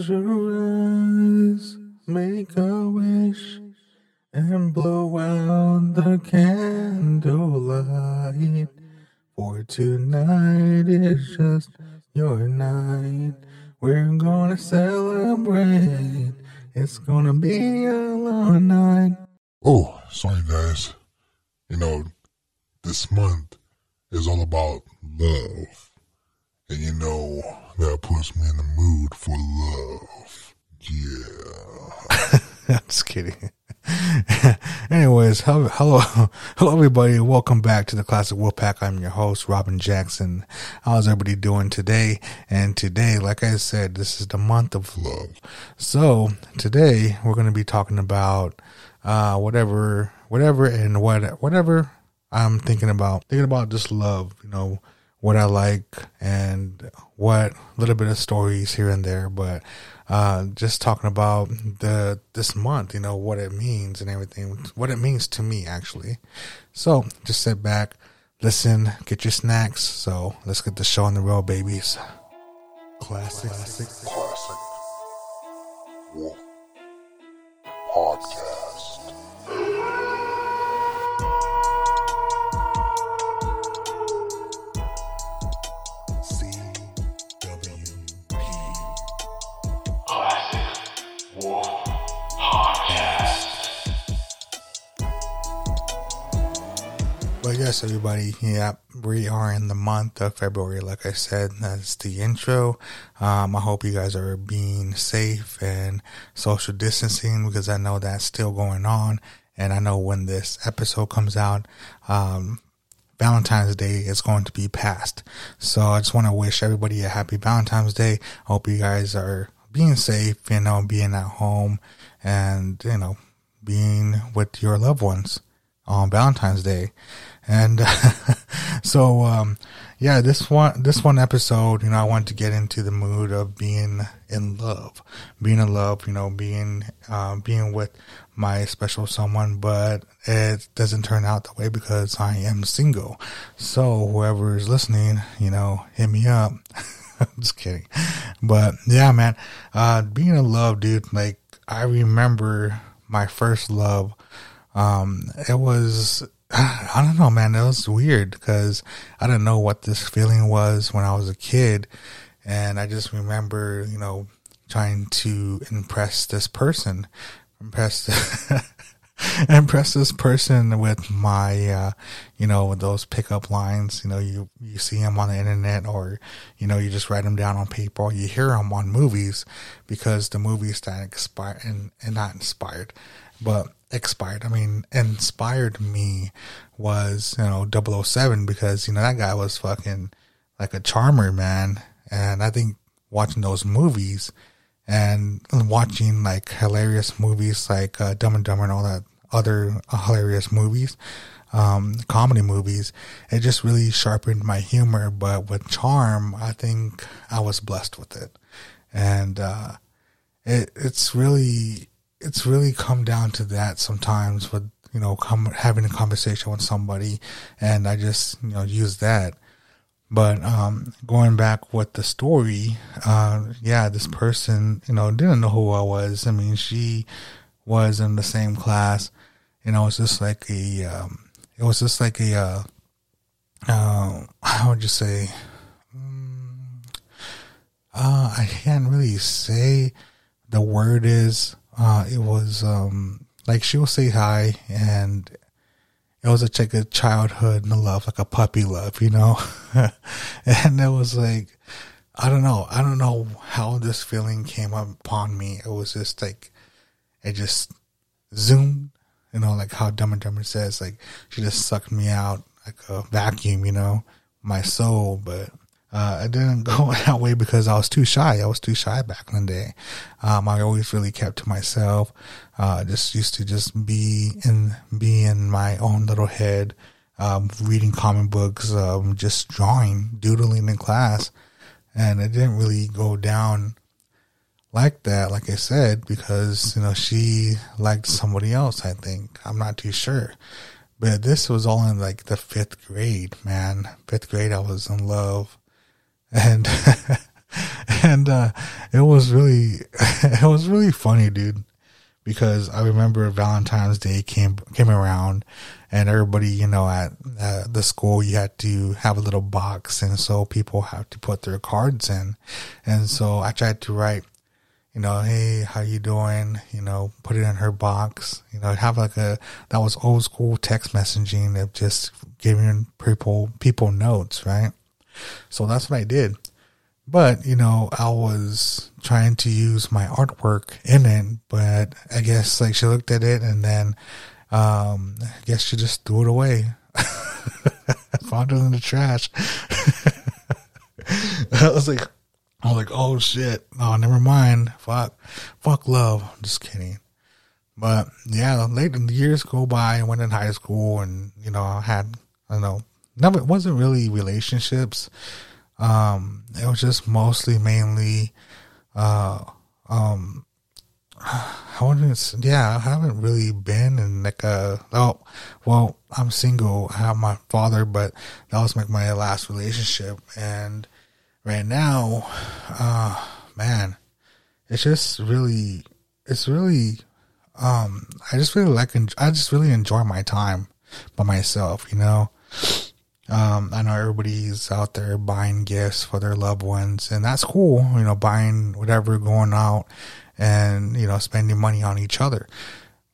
Close your eyes, make a wish, and blow out the candlelight. For tonight is just your night. We're gonna celebrate. It's gonna be a long night. Oh, sorry guys. You know, this month is all about love. And you know, that puts me in the mood for love. Yeah. I'm just kidding. Anyways, hello, hello, everybody. Welcome back to the Classic Wolfpack. I'm your host, Robin Jackson. How's everybody doing today? And today, like I said, this is the month of love. So today we're going to be talking about uh, whatever, whatever, and what, whatever I'm thinking about. Thinking about just love. You know what I like and what little bit of stories here and there, but uh, just talking about the this month, you know, what it means and everything, what it means to me actually. So just sit back, listen, get your snacks. So let's get the show on the road, babies. Classic, classic, Classic Podcast. Yes, everybody, yeah, we are in the month of February. Like I said, that's the intro. Um, I hope you guys are being safe and social distancing because I know that's still going on. And I know when this episode comes out, um, Valentine's Day is going to be past. So I just want to wish everybody a happy Valentine's Day. I hope you guys are being safe, you know, being at home and, you know, being with your loved ones on Valentine's Day. And so, um, yeah, this one, this one episode, you know, I wanted to get into the mood of being in love, being in love, you know, being, uh, being with my special someone, but it doesn't turn out that way because I am single. So whoever is listening, you know, hit me up. Just kidding. But yeah, man, uh, being in love, dude, like I remember my first love. Um, it was, I don't know, man, it was weird because I didn't know what this feeling was when I was a kid. And I just remember, you know, trying to impress this person, impress, impress this person with my, uh, you know, with those pickup lines. You know, you you see them on the internet, or you know, you just write them down on paper, or you hear them on movies, because the movies that expired and, and not inspired, but expired. I mean, inspired me was you know 007 because you know that guy was fucking like a charmer, man, and I think watching those movies and watching like hilarious movies like uh, Dumb and Dumber and all that other hilarious movies, um, comedy movies, it just really sharpened my humor. But with charm, I think I was blessed with it, and uh, it it's really it's really come down to that sometimes with you know come having a conversation with somebody, and I just you know use that. But um, going back with the story, uh, yeah, this person, you know, didn't know who I was. I mean, she was in the same class. You know, it was just like a, um, it was just like a, uh, uh, how would you say? Mm, uh, I can't really say the word is. Uh, it was um, like she'll say hi, and it was a, like a childhood and a love, like a puppy love, you know. and it was like, I don't know, I don't know how this feeling came upon me. It was just like, it just zoomed, you know, like how Dumb and Dumber says, like she just sucked me out like a vacuum, you know, my soul. But uh, it didn't go that way because I was too shy. I was too shy back in the day. Um, I always really kept to myself. Uh, just used to just be in, be in my own little head, um, reading comic books, um, just drawing, doodling in class. And it didn't really go down like that, like I said, because, you know, she liked somebody else, I think. I'm not too sure. But this was all in like the fifth grade, man. Fifth grade, I was in love. And and uh, it was really, it was really funny, dude. Because I remember Valentine's Day came came around, and everybody, you know, at uh, the school, you had to have a little box, and so people have to put their cards in, and so I tried to write you know, hey, how you doing? You know, put it in her box. You know, have like a that was old school text messaging of just giving people people notes, right? So that's what I did. But, you know, I was trying to use my artwork in it, but I guess like she looked at it and then um I guess she just threw it away. Found it in the trash. I was like, I was like, oh shit. Oh, never mind. Fuck. Fuck love. Just kidding. But yeah, later the years go by. I went in high school and, you know, I had, I don't know, never, it wasn't really relationships. Um, it was just mostly mainly, uh, um, I wouldn't, yeah, I haven't really been in like a, oh, well, I'm single. I have my father, but that was like my last relationship. And, right now, uh, man, it's just really, it's really, um, I just really like, I just really enjoy my time by myself, you know. Um, I know everybody's out there buying gifts for their loved ones, and that's cool, you know, buying whatever, going out and, you know, spending money on each other.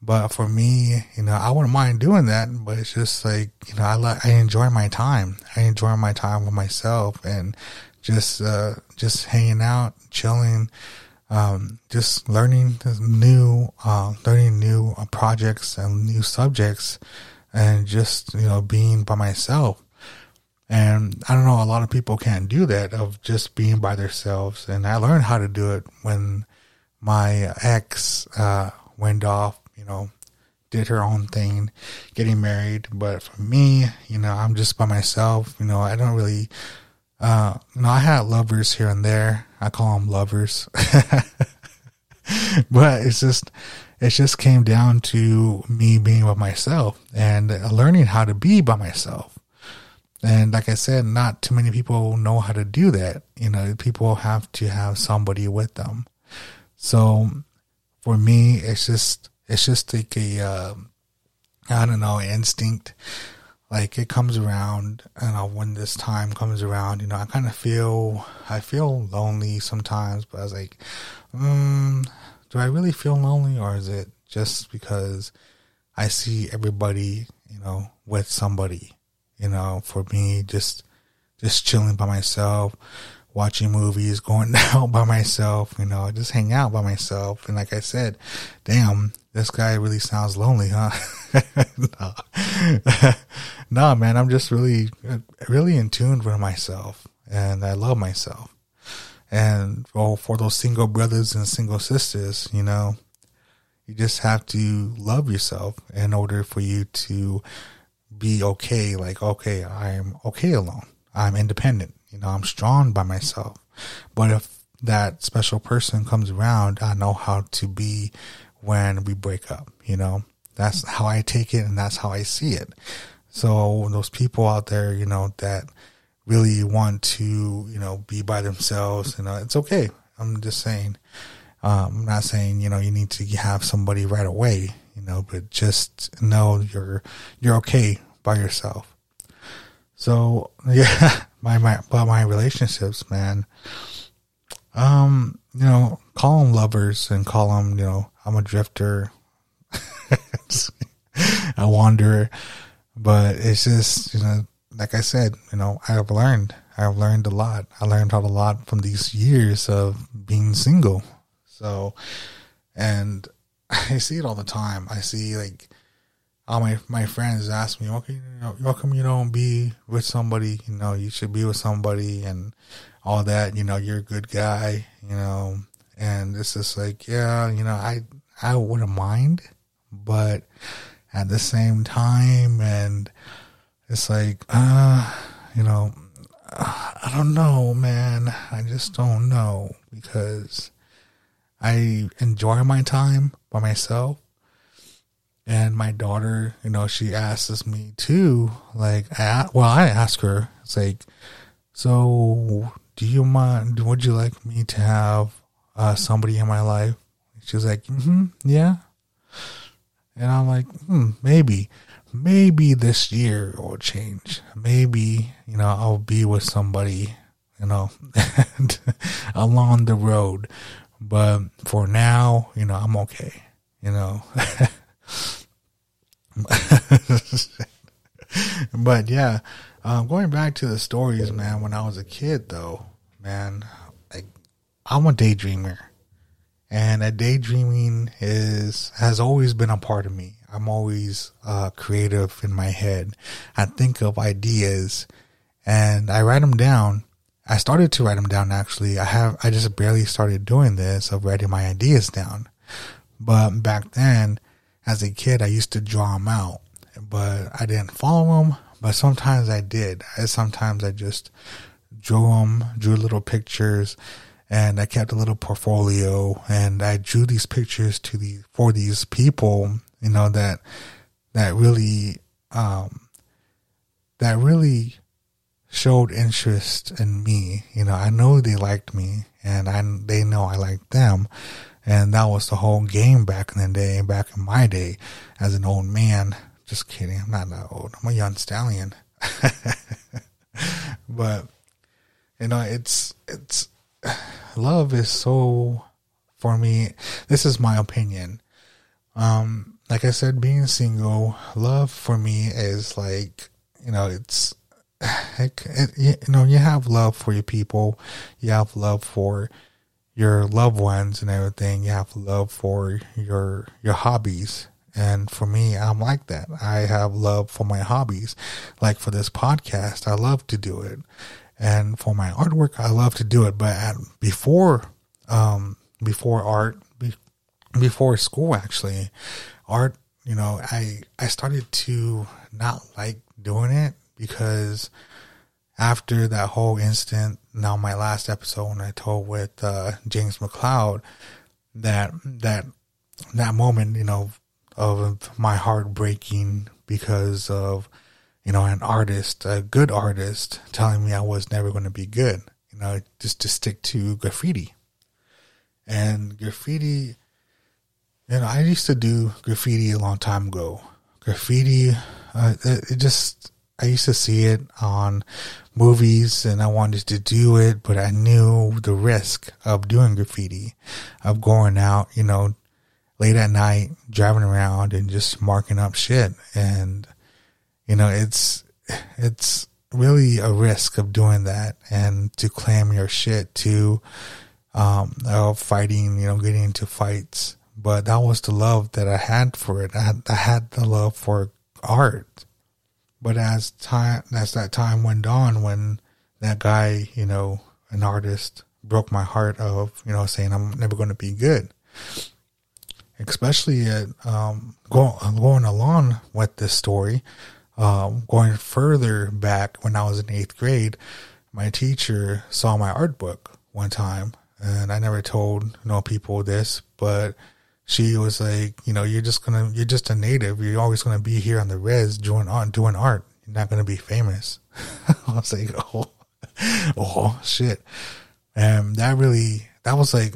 But for me, you know, I wouldn't mind doing that, but it's just like, you know, I like, I enjoy my time. I enjoy my time with myself and just uh, just hanging out, chilling, um, just learning new, uh, learning new projects and new subjects, and just you know being by myself. And I don't know, a lot of people can't do that of just being by themselves. And I learned how to do it when my ex uh, went off, you know, did her own thing, getting married. But for me, you know, I'm just by myself. You know, I don't really uh, know, I had lovers here and there. I call them lovers, but it's just, it just came down to me being with myself and learning how to be by myself. And like I said, not too many people know how to do that. You know, people have to have somebody with them. So for me, it's just, it's just like a, uh, I don't know, instinct like it comes around you know when this time comes around you know i kind of feel i feel lonely sometimes but i was like mm, do i really feel lonely or is it just because i see everybody you know with somebody you know for me just just chilling by myself watching movies going out by myself you know just hang out by myself. And like i said damn this guy really sounds lonely huh? No, man, I'm just really, really in tune with myself and I love myself. And well, for those single brothers and single sisters, you know, you just have to love yourself in order for you to be okay. Like, okay, I'm okay alone. I'm independent. You know, I'm strong by myself. But if that special person comes around, I know how to be when we break up, you know? That's how I take it and that's how I see it. So those people out there, you know, that really want to, you know, be by themselves, you know, it's okay. I'm just saying, um, I'm not saying, you know, you need to have somebody right away, you know, but just know you're, you're okay by yourself. So yeah, my, my, but my relationships, man, um, you know, call them lovers and call them, you know, I'm a drifter. a wanderer. But it's just, you know, like I said, you know, I've learned. I've learned a lot. I learned a lot from these years of being single. So, and I see it all the time. I see like all my my friends ask me, "Okay, you know, how come you don't be with somebody? You know, you should be with somebody and all that. You know, you're a good guy. You know." And it's just like, yeah, you know, I I wouldn't mind, but at the same time and it's like uh you know i don't know man i just don't know because i enjoy my time by myself and my daughter you know she asks me too like I, well i ask her it's like so do you mind? Would you like me to have uh, somebody in my life? She's like, mm-hmm, yeah. And I'm like, hmm, maybe, maybe this year will change. Maybe, you know, I'll be with somebody, you know, along the road. But for now, you know, I'm okay, you know. but yeah, um, going back to the stories, man, when I was a kid, though, man, like, I'm a daydreamer and that daydreaming is has always been a part of me. I'm always uh, creative in my head. I think of ideas and I write them down. I started to write them down actually. I have I just barely started doing this of writing my ideas down. But back then, as a kid, I used to draw them out, but I didn't follow them. But sometimes I did. I, Sometimes I just drew them, drew little pictures, and I kept a little portfolio and I drew these pictures to the for these people, you know, that that really um that really showed interest in me. You know, I know they liked me and I they know I liked them. And that was the whole game back in the day, back in my day as an old man. Just kidding. I'm not that old. I'm a young stallion. but you know, it's it's love is so for me. This is my opinion. Um, like I said, being single, love for me is like you know, it's it, you know, you have love for your people, you have love for your loved ones and everything. You have love for your your hobbies. And for me, I'm like that. I have love for my hobbies. Like for this podcast, I love to do it. And for my artwork, I love to do it. But at, before, um, before art, be, before school, actually, art, you know, I, I started to not like doing it because after that whole incident, now my last episode when I told with uh, James McLeod that that that moment, you know, of my heart breaking because of you know, an artist, a good artist, telling me I was never going to be good, you know, just to stick to graffiti. And graffiti, you know, I used to do graffiti a long time ago. Graffiti, uh, it, it just, I used to see it on movies and I wanted to do it, but I knew the risk of doing graffiti, of going out, you know, late at night, driving around and just marking up shit. And you know, it's it's really a risk of doing that and to claim your shit to um of fighting, you know, getting into fights. But that was the love that I had for it. I had, I had the love for art. But as time as that time went on when that guy, you know, an artist broke my heart of, you know, saying I'm never going to be good. Especially at um, going going along with this story, um, going further back when I was in eighth grade, my teacher saw my art book one time, and I never told you know people this, but she was like, you know, you're just gonna, you're just a native. You're always gonna be here on the res doing art, doing art. You're not gonna be famous. I was like, oh, oh shit, and that really, that was like,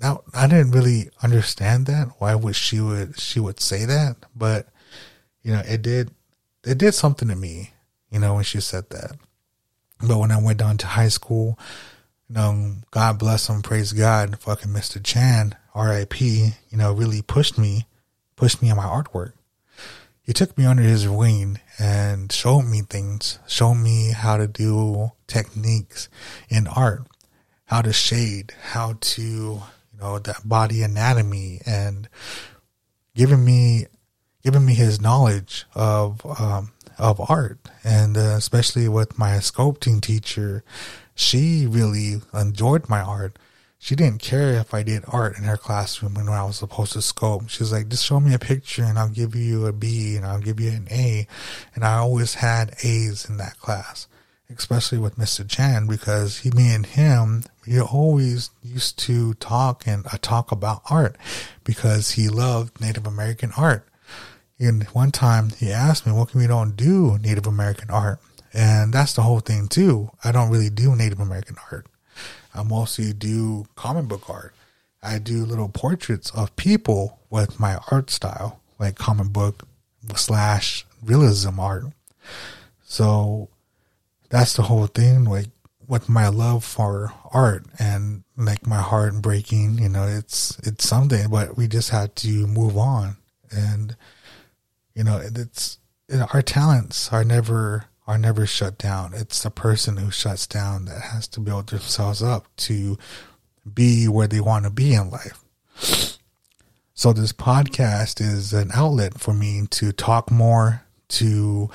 that I didn't really understand that. Why would she would she would say that? But you know, it did it did something to me, you know, when she said that. But when I went down to high school, you know, God bless him, praise God, fucking Mr. Chan, R.I.P., you know, really pushed me, pushed me on my artwork. He took me under his wing and showed me things, showed me how to do techniques in art, how to shade, how to, you know, that body anatomy and giving me giving me his knowledge of um, of art, and uh, especially with my sculpting teacher, she really enjoyed my art. She didn't care if I did art in her classroom when I was supposed to sculpt. She was like, just show me a picture and I'll give you a B and I'll give you an A. And I always had A's in that class, especially with Mr. Chan because he, me and him, we always used to talk and uh, talk about art because he loved Native American art. And one time he asked me, what can you don't do Native American art? And that's the whole thing too. I don't really do Native American art. I mostly do comic book art. I do little portraits of people with my art style, like comic book slash realism art. So that's the whole thing. Like with my love for art and like my heart breaking, you know, it's it's something. But we just had to move on, and you know, it's our talents are never are never shut down. It's the person who shuts down that has to build themselves up to be where they want to be in life. So this podcast is an outlet for me to talk more, to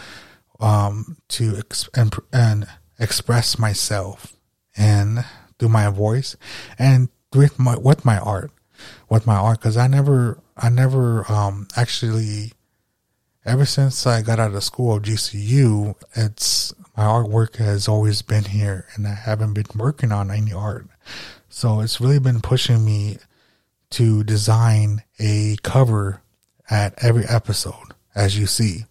um, to ex- and, and express myself and through my voice and with my with my art, with my art, because I never I never um, actually ever since I got out of school of GCU, it's my artwork has always been here, and I haven't been working on any art. So it's really been pushing me to design a cover at every episode, as you see.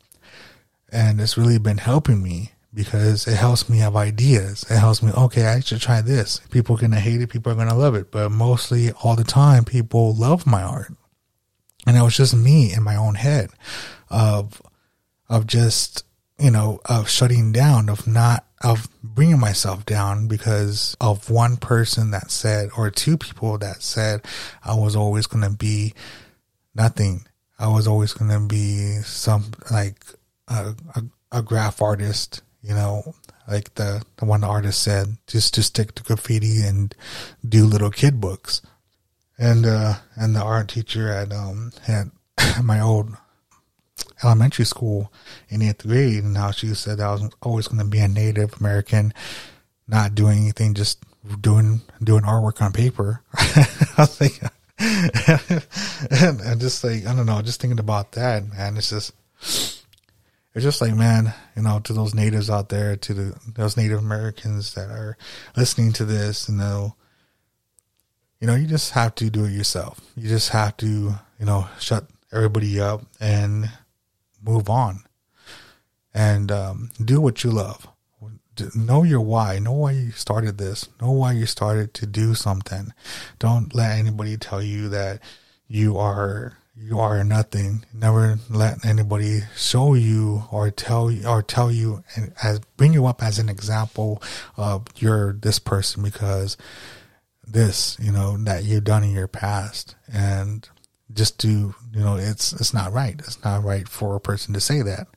And it's really been helping me because it helps me have ideas. It helps me, okay, I should try this. People are going to hate it, people are going to love it. But mostly all the time, people love my art. And it was just me in my own head of, of just, you know, of shutting down, of not, of bringing myself down because of one person that said, or two people that said I was always going to be nothing. I was always going to be some, like, a, a, a graph artist, you know, like the, the one artist said, just to stick to graffiti and do little kid books. And, uh, and the art teacher at, um, at my old elementary school in eighth grade and how she said I was always going to be a Native American, not doing anything, just doing, doing artwork on paper. I was like, and, and just like, I don't know, just thinking about that, man, it's just, it's just like, man, you know, to those natives out there, to the, those Native Americans that are listening to this, you know, you know, you just have to do it yourself. You just have to, you know, shut everybody up and move on and um, do what you love. Know your why. Know why you started this. Know why you started to do something. Don't let anybody tell you that you are you are nothing. Never let anybody show you or tell you or tell you and as bring you up as an example of you're this person because this, you know, that you've done in your past and just to, you know, it's it's not right. It's not right for a person to say that.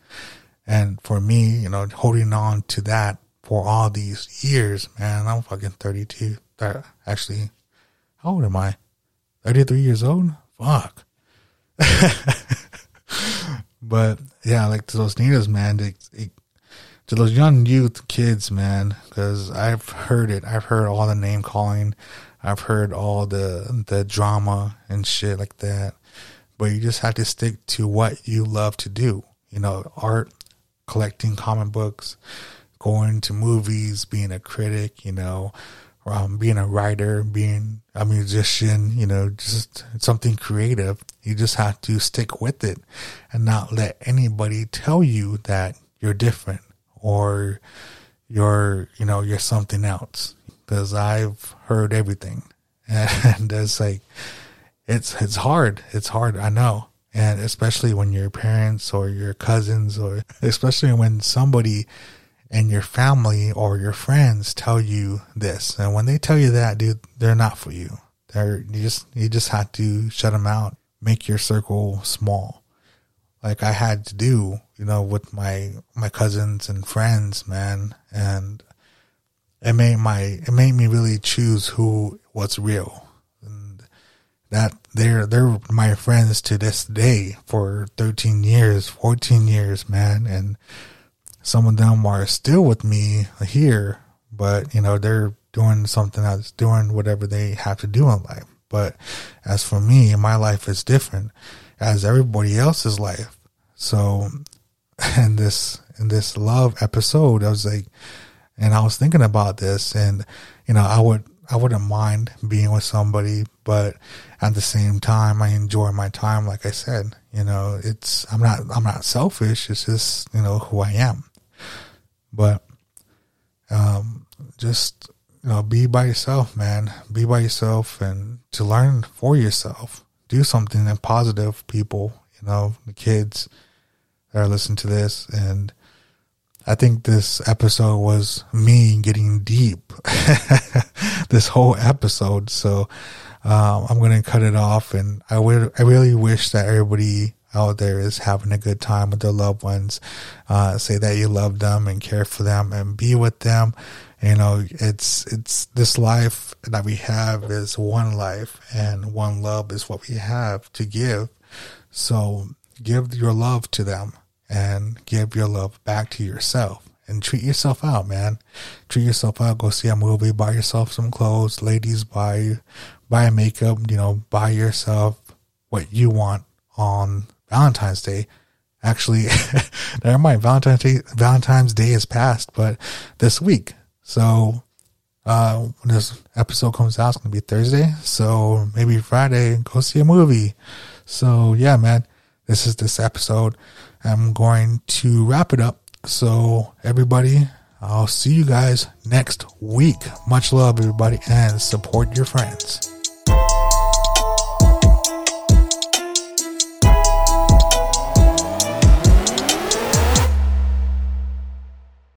And for me, you know, holding on to that for all these years, man, I'm fucking 32. Actually, how old am I? 33 years old? Fuck. but yeah, like to those natives, man, they, they, to those young youth kids, man, because I've heard it. I've heard all the name calling. I've heard all the the drama and shit like that. But you just have to stick to what you love to do. You know, art, collecting comic books, going to movies, being a critic, you know, um, being a writer, being a musician, you know, just something creative. You just have to stick with it and not let anybody tell you that you're different or you're, you know, you're something else. Because I've heard everything, and it's like, it's it's hard. It's hard. I know, and especially when your parents or your cousins, or especially when somebody and your family or your friends tell you this. And when they tell you that, dude, they're not for you. They're you just you just have to shut them out. Make your circle small, like I had to do, you know, with my my cousins and friends, man. And it made my it made me really choose who was real. And that they're they're my friends to this day for 13 years, 14 years, man. And some of them are still with me here, but you know, they're doing something else, doing whatever they have to do in life. But as for me, my life is different as everybody else's life. So in this in this love episode, I was like and I was thinking about this and you know, I would I wouldn't mind being with somebody, but at the same time I enjoy my time like I said. You know, it's I'm not I'm not selfish, it's just, you know, who I am. But um, just you know, be by yourself, man. Be by yourself, and to learn for yourself. Do something and positive, people. You know, the kids that are listening to this, and I think this episode was me getting deep. this whole episode, so um, I'm gonna cut it off, and I would I really wish that everybody out there is having a good time with their loved ones. Uh, say that you love them and care for them and be with them. You know, it's it's this life that we have is one life, and one love is what we have to give. So give your love to them and give your love back to yourself and treat yourself out, man. Treat yourself out. Go see a movie. Buy yourself some clothes. Ladies, buy buy makeup. You know, buy yourself what you want on Valentine's Day. Actually, never mind. Valentine's Day, Valentine's Day is past, but this week. So uh, when this episode comes out, it's gonna be Thursday. So maybe Friday, go see a movie. So yeah, man, this is this episode. I'm going to wrap it up. So, everybody, I'll see you guys next week. Much love, everybody, and support your friends.